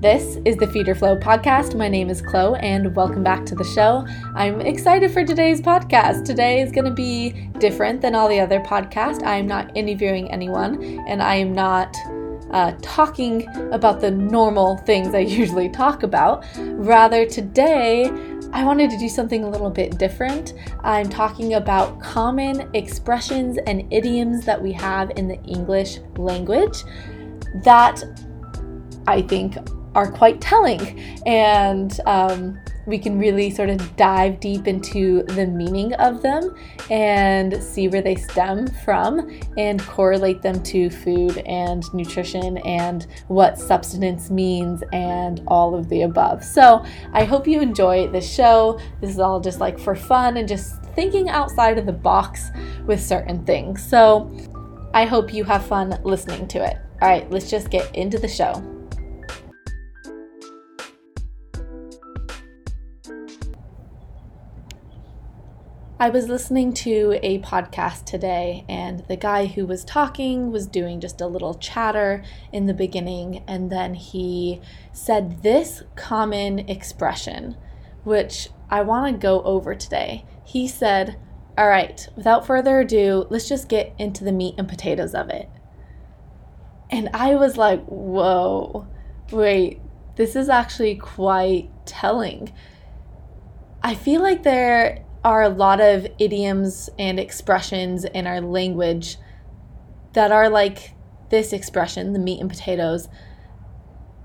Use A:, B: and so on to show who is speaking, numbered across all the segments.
A: This is the Feeder Flow podcast. My name is Chloe, and welcome back to the show. I'm excited for today's podcast. Today is going to be different than all the other podcasts. I am not interviewing anyone, and I am not uh, talking about the normal things I usually talk about. Rather, today I wanted to do something a little bit different. I'm talking about common expressions and idioms that we have in the English language that I think are quite telling. And um, we can really sort of dive deep into the meaning of them and see where they stem from and correlate them to food and nutrition and what substance means and all of the above. So I hope you enjoy the show. This is all just like for fun and just thinking outside of the box with certain things. So I hope you have fun listening to it. All right, let's just get into the show. I was listening to a podcast today, and the guy who was talking was doing just a little chatter in the beginning, and then he said this common expression, which I want to go over today. He said, All right, without further ado, let's just get into the meat and potatoes of it. And I was like, Whoa, wait, this is actually quite telling. I feel like there are a lot of idioms and expressions in our language that are like this expression, the meat and potatoes,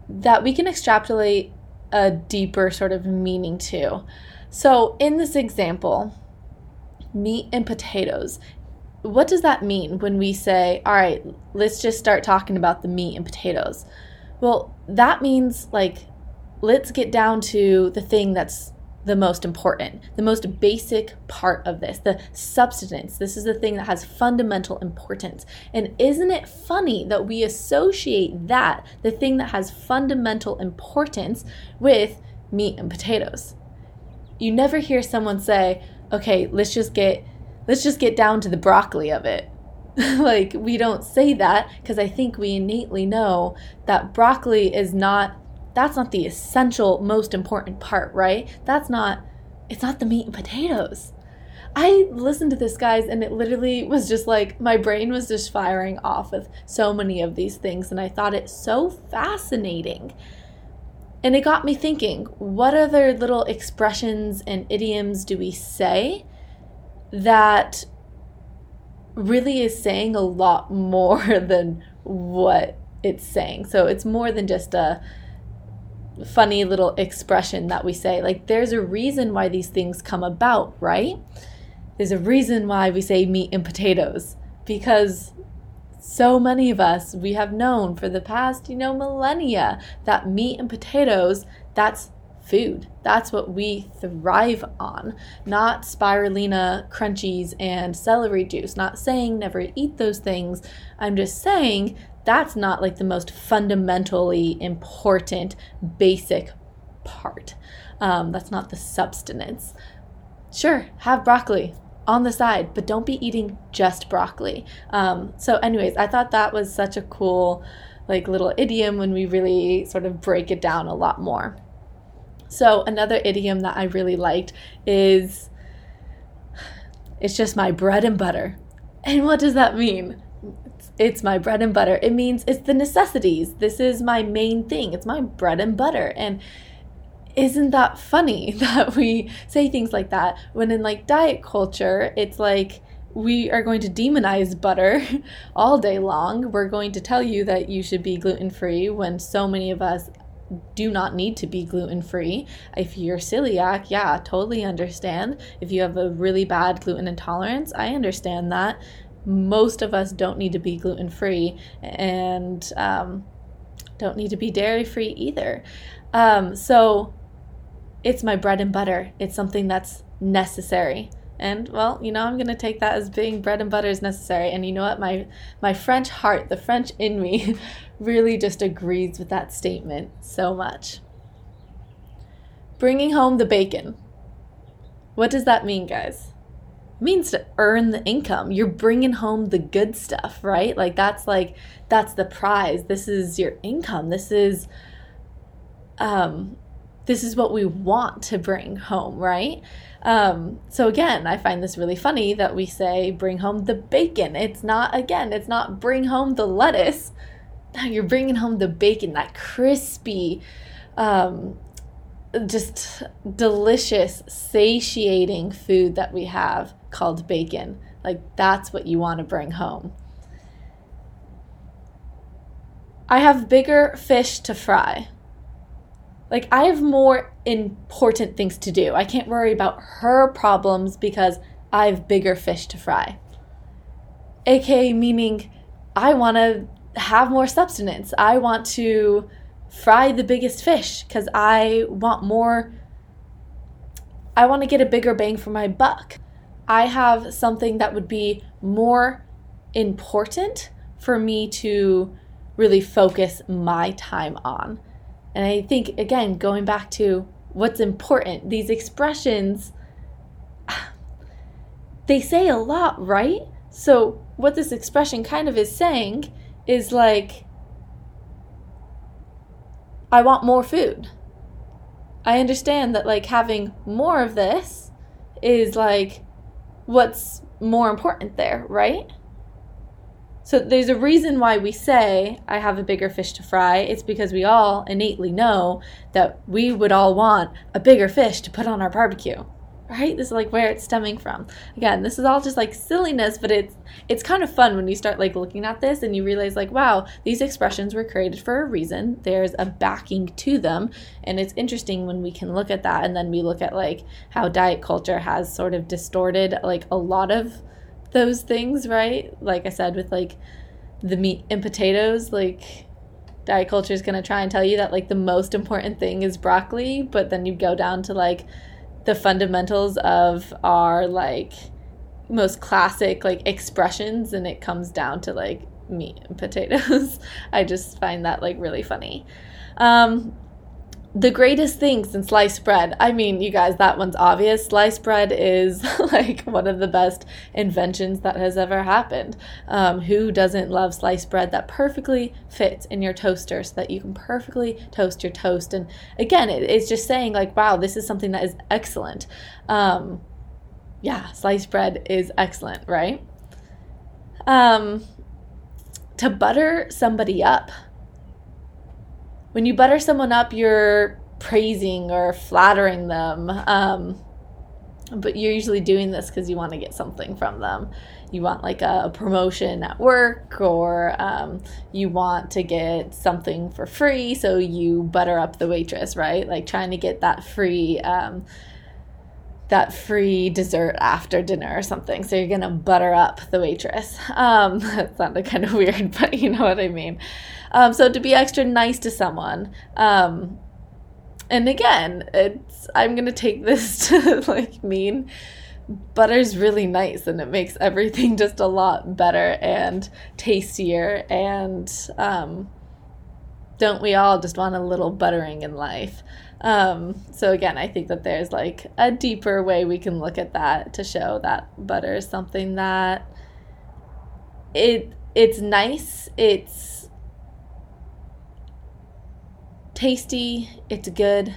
A: that we can extrapolate a deeper sort of meaning to. So, in this example, meat and potatoes, what does that mean when we say, all right, let's just start talking about the meat and potatoes? Well, that means like, let's get down to the thing that's the most important, the most basic part of this, the substance. This is the thing that has fundamental importance. And isn't it funny that we associate that, the thing that has fundamental importance, with meat and potatoes? You never hear someone say, "Okay, let's just get let's just get down to the broccoli of it." like we don't say that because I think we innately know that broccoli is not that's not the essential, most important part, right? That's not, it's not the meat and potatoes. I listened to this, guys, and it literally was just like my brain was just firing off with so many of these things, and I thought it so fascinating. And it got me thinking what other little expressions and idioms do we say that really is saying a lot more than what it's saying? So it's more than just a funny little expression that we say. Like, there's a reason why these things come about, right? There's a reason why we say meat and potatoes because so many of us we have known for the past, you know, millennia that meat and potatoes, that's food. That's what we thrive on, not spirulina crunchies and celery juice. Not saying never eat those things. I'm just saying that's not like the most fundamentally important, basic part. Um, that's not the substance. Sure, have broccoli on the side, but don't be eating just broccoli. Um, so, anyways, I thought that was such a cool, like, little idiom when we really sort of break it down a lot more. So, another idiom that I really liked is it's just my bread and butter. And what does that mean? it's my bread and butter. It means it's the necessities. This is my main thing. It's my bread and butter. And isn't that funny that we say things like that when in like diet culture, it's like we are going to demonize butter all day long. We're going to tell you that you should be gluten free when so many of us do not need to be gluten free. If you're celiac, yeah, totally understand. If you have a really bad gluten intolerance, I understand that most of us don't need to be gluten free and um, don't need to be dairy free either. Um, so it's my bread and butter. It's something that's necessary. And well, you know, I'm gonna take that as being bread and butter is necessary. And you know what? My my French heart, the French in me, really just agrees with that statement so much. Bringing home the bacon. What does that mean, guys? means to earn the income. You're bringing home the good stuff, right? Like that's like that's the prize. This is your income. This is um, this is what we want to bring home, right? Um, so again, I find this really funny that we say bring home the bacon. It's not, again, it's not bring home the lettuce. Now you're bringing home the bacon, that crispy, um, just delicious, satiating food that we have called bacon. Like that's what you want to bring home. I have bigger fish to fry. Like, I have more important things to do. I can't worry about her problems because I have bigger fish to fry. AKA, meaning I want to have more substance. I want to fry the biggest fish because I want more. I want to get a bigger bang for my buck. I have something that would be more important for me to really focus my time on. And I think, again, going back to what's important, these expressions, they say a lot, right? So, what this expression kind of is saying is like, I want more food. I understand that, like, having more of this is like what's more important there, right? So there's a reason why we say, I have a bigger fish to fry. It's because we all innately know that we would all want a bigger fish to put on our barbecue. Right? This is like where it's stemming from. Again, this is all just like silliness, but it's it's kind of fun when you start like looking at this and you realize like, wow, these expressions were created for a reason. There's a backing to them, and it's interesting when we can look at that and then we look at like how diet culture has sort of distorted like a lot of those things, right? Like I said, with like the meat and potatoes, like diet culture is going to try and tell you that like the most important thing is broccoli, but then you go down to like the fundamentals of our like most classic like expressions and it comes down to like meat and potatoes. I just find that like really funny. Um, the greatest thing since sliced bread. I mean, you guys, that one's obvious. Sliced bread is like one of the best inventions that has ever happened. Um, who doesn't love sliced bread that perfectly fits in your toaster so that you can perfectly toast your toast? And again, it, it's just saying, like, wow, this is something that is excellent. Um, yeah, sliced bread is excellent, right? Um, to butter somebody up when you butter someone up, you're praising or flattering them. Um, but you're usually doing this because you want to get something from them. You want like a promotion at work, or um, you want to get something for free, so you butter up the waitress, right? Like trying to get that free. Um, that free dessert after dinner or something. So you're gonna butter up the waitress. Um, that sounded kind of weird, but you know what I mean. Um, so to be extra nice to someone. Um, and again, it's I'm gonna take this to like mean butter's really nice and it makes everything just a lot better and tastier and um, don't we all just want a little buttering in life um, so again i think that there's like a deeper way we can look at that to show that butter is something that it it's nice it's tasty, it's good.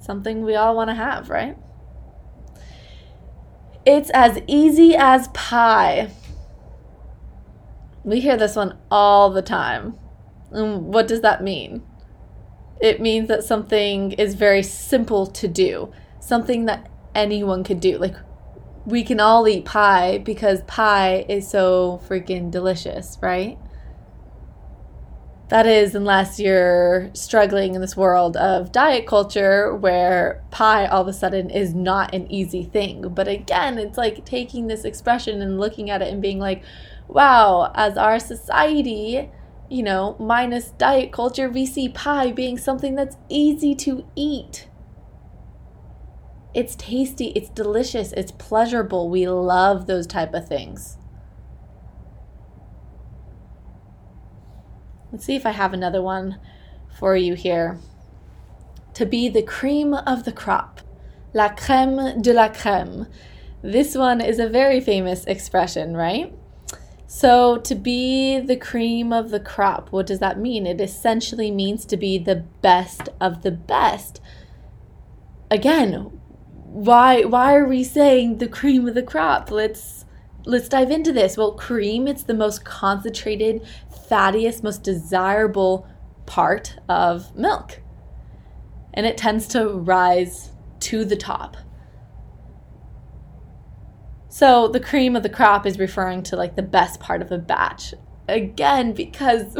A: Something we all want to have, right? It's as easy as pie. We hear this one all the time. And what does that mean? It means that something is very simple to do, something that anyone could do. Like, we can all eat pie because pie is so freaking delicious, right? That is, unless you're struggling in this world of diet culture where pie all of a sudden is not an easy thing. But again, it's like taking this expression and looking at it and being like, wow, as our society, you know, minus diet culture, VC pie being something that's easy to eat. It's tasty, it's delicious, it's pleasurable. We love those type of things. Let's see if I have another one for you here. To be the cream of the crop. La crème de la crème. This one is a very famous expression, right? So, to be the cream of the crop, what does that mean? It essentially means to be the best of the best. Again, why why are we saying the cream of the crop? Let's let's dive into this. Well, cream it's the most concentrated, fattiest, most desirable part of milk. And it tends to rise to the top. So the cream of the crop is referring to like the best part of a batch. Again, because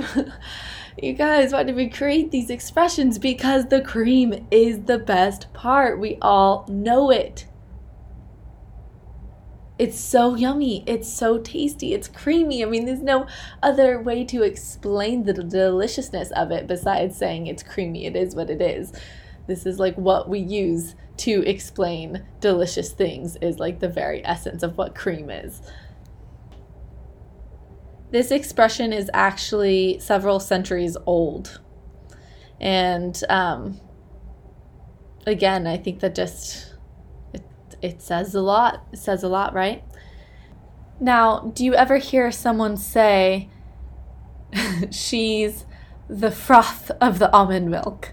A: you guys, why did we create these expressions? Because the cream is the best part. We all know it. It's so yummy. It's so tasty. It's creamy. I mean, there's no other way to explain the deliciousness of it besides saying it's creamy. It is what it is. This is like what we use to explain delicious things is like the very essence of what cream is. This expression is actually several centuries old. And um, again, I think that just it, it says a lot. It says a lot, right? Now, do you ever hear someone say she's the froth of the almond milk?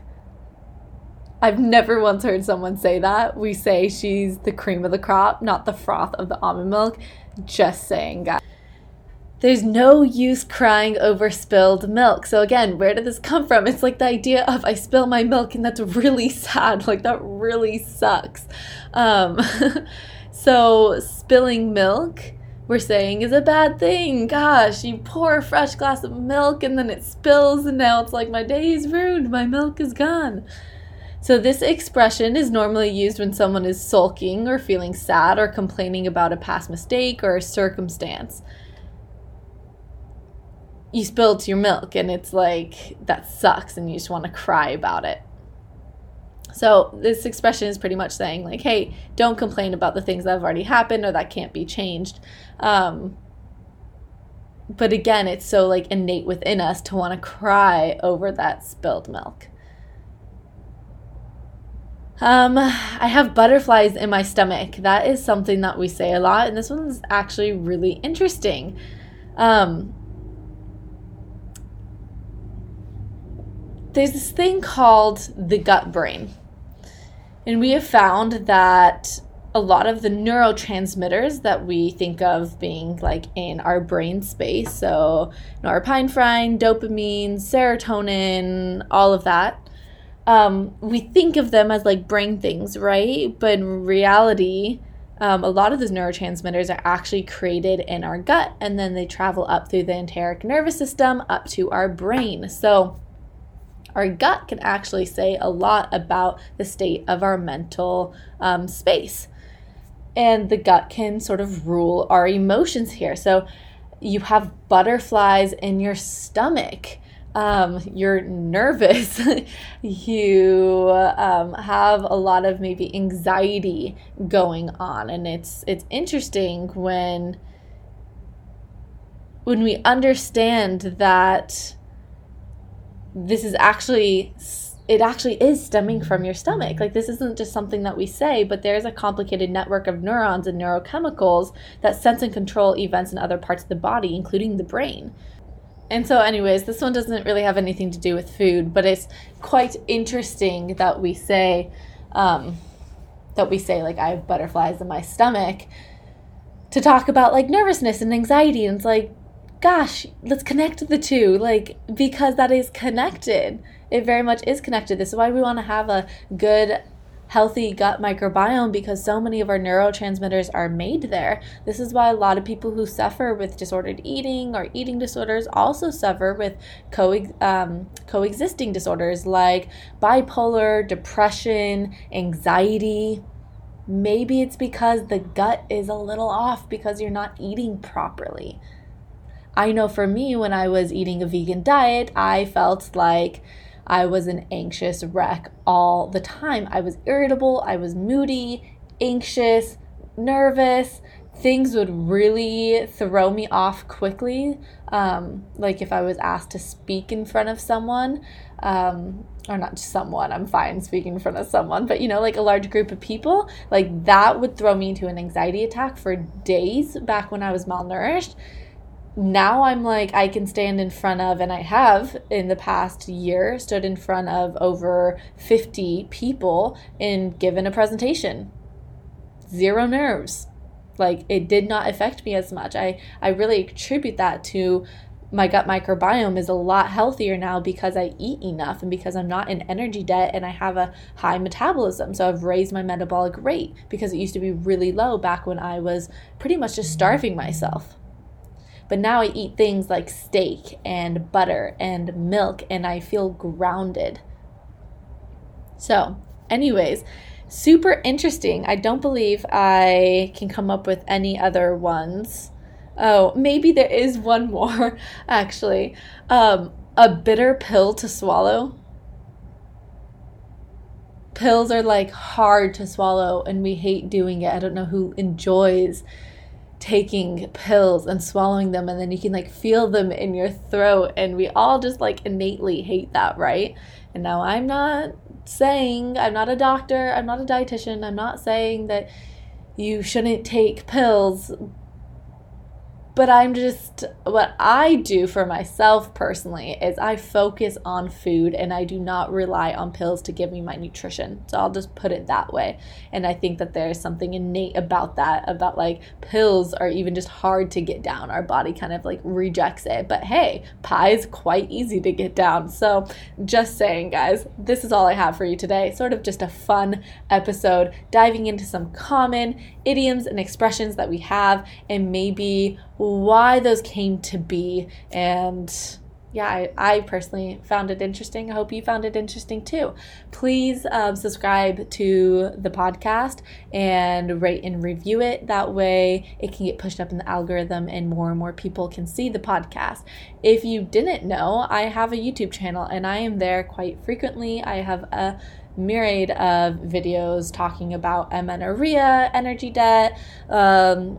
A: I've never once heard someone say that. We say she's the cream of the crop, not the froth of the almond milk. Just saying, guys. There's no use crying over spilled milk. So, again, where did this come from? It's like the idea of I spill my milk and that's really sad. Like, that really sucks. Um, so, spilling milk, we're saying, is a bad thing. Gosh, you pour a fresh glass of milk and then it spills, and now it's like my day is ruined. My milk is gone. So, this expression is normally used when someone is sulking or feeling sad or complaining about a past mistake or a circumstance. You spilled your milk, and it's like, that sucks, and you just want to cry about it. So, this expression is pretty much saying, like, hey, don't complain about the things that have already happened or that can't be changed. Um, but again, it's so like innate within us to want to cry over that spilled milk. Um, I have butterflies in my stomach. That is something that we say a lot, and this one's actually really interesting. Um, there's this thing called the gut brain, and we have found that a lot of the neurotransmitters that we think of being like in our brain space, so norepinephrine, dopamine, serotonin, all of that um, we think of them as like brain things, right? But in reality, um, a lot of those neurotransmitters are actually created in our gut and then they travel up through the enteric nervous system up to our brain. So, our gut can actually say a lot about the state of our mental um, space. And the gut can sort of rule our emotions here. So, you have butterflies in your stomach um, you're nervous, you um, have a lot of maybe anxiety going on, and it's it's interesting when when we understand that this is actually it actually is stemming from your stomach. Like this isn't just something that we say, but there's a complicated network of neurons and neurochemicals that sense and control events in other parts of the body, including the brain. And so, anyways, this one doesn't really have anything to do with food, but it's quite interesting that we say, um, that we say, like, I have butterflies in my stomach to talk about like nervousness and anxiety. And it's like, gosh, let's connect the two, like, because that is connected. It very much is connected. This is why we want to have a good healthy gut microbiome because so many of our neurotransmitters are made there. This is why a lot of people who suffer with disordered eating or eating disorders also suffer with co- um, coexisting disorders like bipolar, depression, anxiety. Maybe it's because the gut is a little off because you're not eating properly. I know for me, when I was eating a vegan diet, I felt like I was an anxious wreck all the time. I was irritable, I was moody, anxious, nervous. Things would really throw me off quickly. Um, like if I was asked to speak in front of someone, um, or not just someone, I'm fine speaking in front of someone, but you know, like a large group of people, like that would throw me into an anxiety attack for days back when I was malnourished now I'm like, I can stand in front of, and I have in the past year stood in front of over 50 people and given a presentation. Zero nerves. Like, it did not affect me as much. I, I really attribute that to my gut microbiome is a lot healthier now because I eat enough and because I'm not in energy debt and I have a high metabolism. So I've raised my metabolic rate because it used to be really low back when I was pretty much just starving myself. But now I eat things like steak and butter and milk and I feel grounded. So, anyways, super interesting. I don't believe I can come up with any other ones. Oh, maybe there is one more actually. Um, a bitter pill to swallow. Pills are like hard to swallow and we hate doing it. I don't know who enjoys taking pills and swallowing them and then you can like feel them in your throat and we all just like innately hate that, right? And now I'm not saying I'm not a doctor, I'm not a dietitian, I'm not saying that you shouldn't take pills, but I'm just, what I do for myself personally is I focus on food and I do not rely on pills to give me my nutrition. So I'll just put it that way. And I think that there's something innate about that, about like pills are even just hard to get down. Our body kind of like rejects it. But hey, pie is quite easy to get down. So just saying, guys, this is all I have for you today. Sort of just a fun episode diving into some common idioms and expressions that we have and maybe why those came to be. And yeah, I, I personally found it interesting. I hope you found it interesting too. Please um, subscribe to the podcast and rate and review it. That way, it can get pushed up in the algorithm and more and more people can see the podcast. If you didn't know, I have a YouTube channel and I am there quite frequently. I have a myriad of videos talking about amenorrhea, energy debt, um,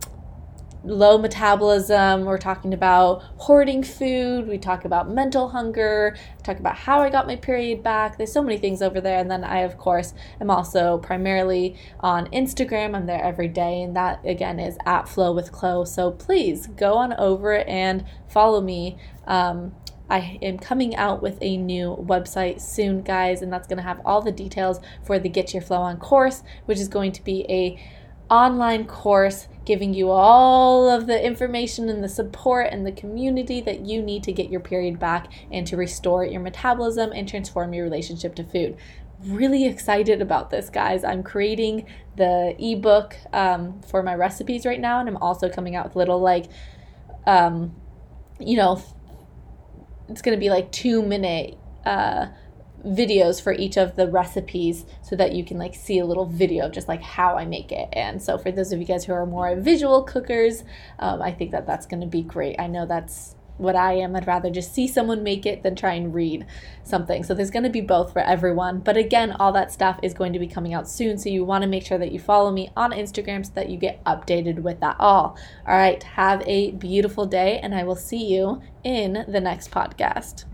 A: low metabolism. We're talking about hoarding food. We talk about mental hunger. talk about how I got my period back. There's so many things over there. And then I, of course, am also primarily on Instagram. I'm there every day. And that, again, is at Flow with Chloe. So please go on over and follow me. Um, I am coming out with a new website soon, guys, and that's going to have all the details for the Get Your Flow On course, which is going to be a online course giving you all of the information and the support and the community that you need to get your period back and to restore your metabolism and transform your relationship to food. Really excited about this, guys. I'm creating the ebook um, for my recipes right now, and I'm also coming out with little, like, um, you know, it's going to be like two minute uh, videos for each of the recipes so that you can like see a little video of just like how I make it. And so for those of you guys who are more visual cookers, um, I think that that's going to be great. I know that's what I am. I'd rather just see someone make it than try and read something. So there's going to be both for everyone. But again, all that stuff is going to be coming out soon. So you want to make sure that you follow me on Instagram so that you get updated with that all. All right. Have a beautiful day, and I will see you in the next podcast.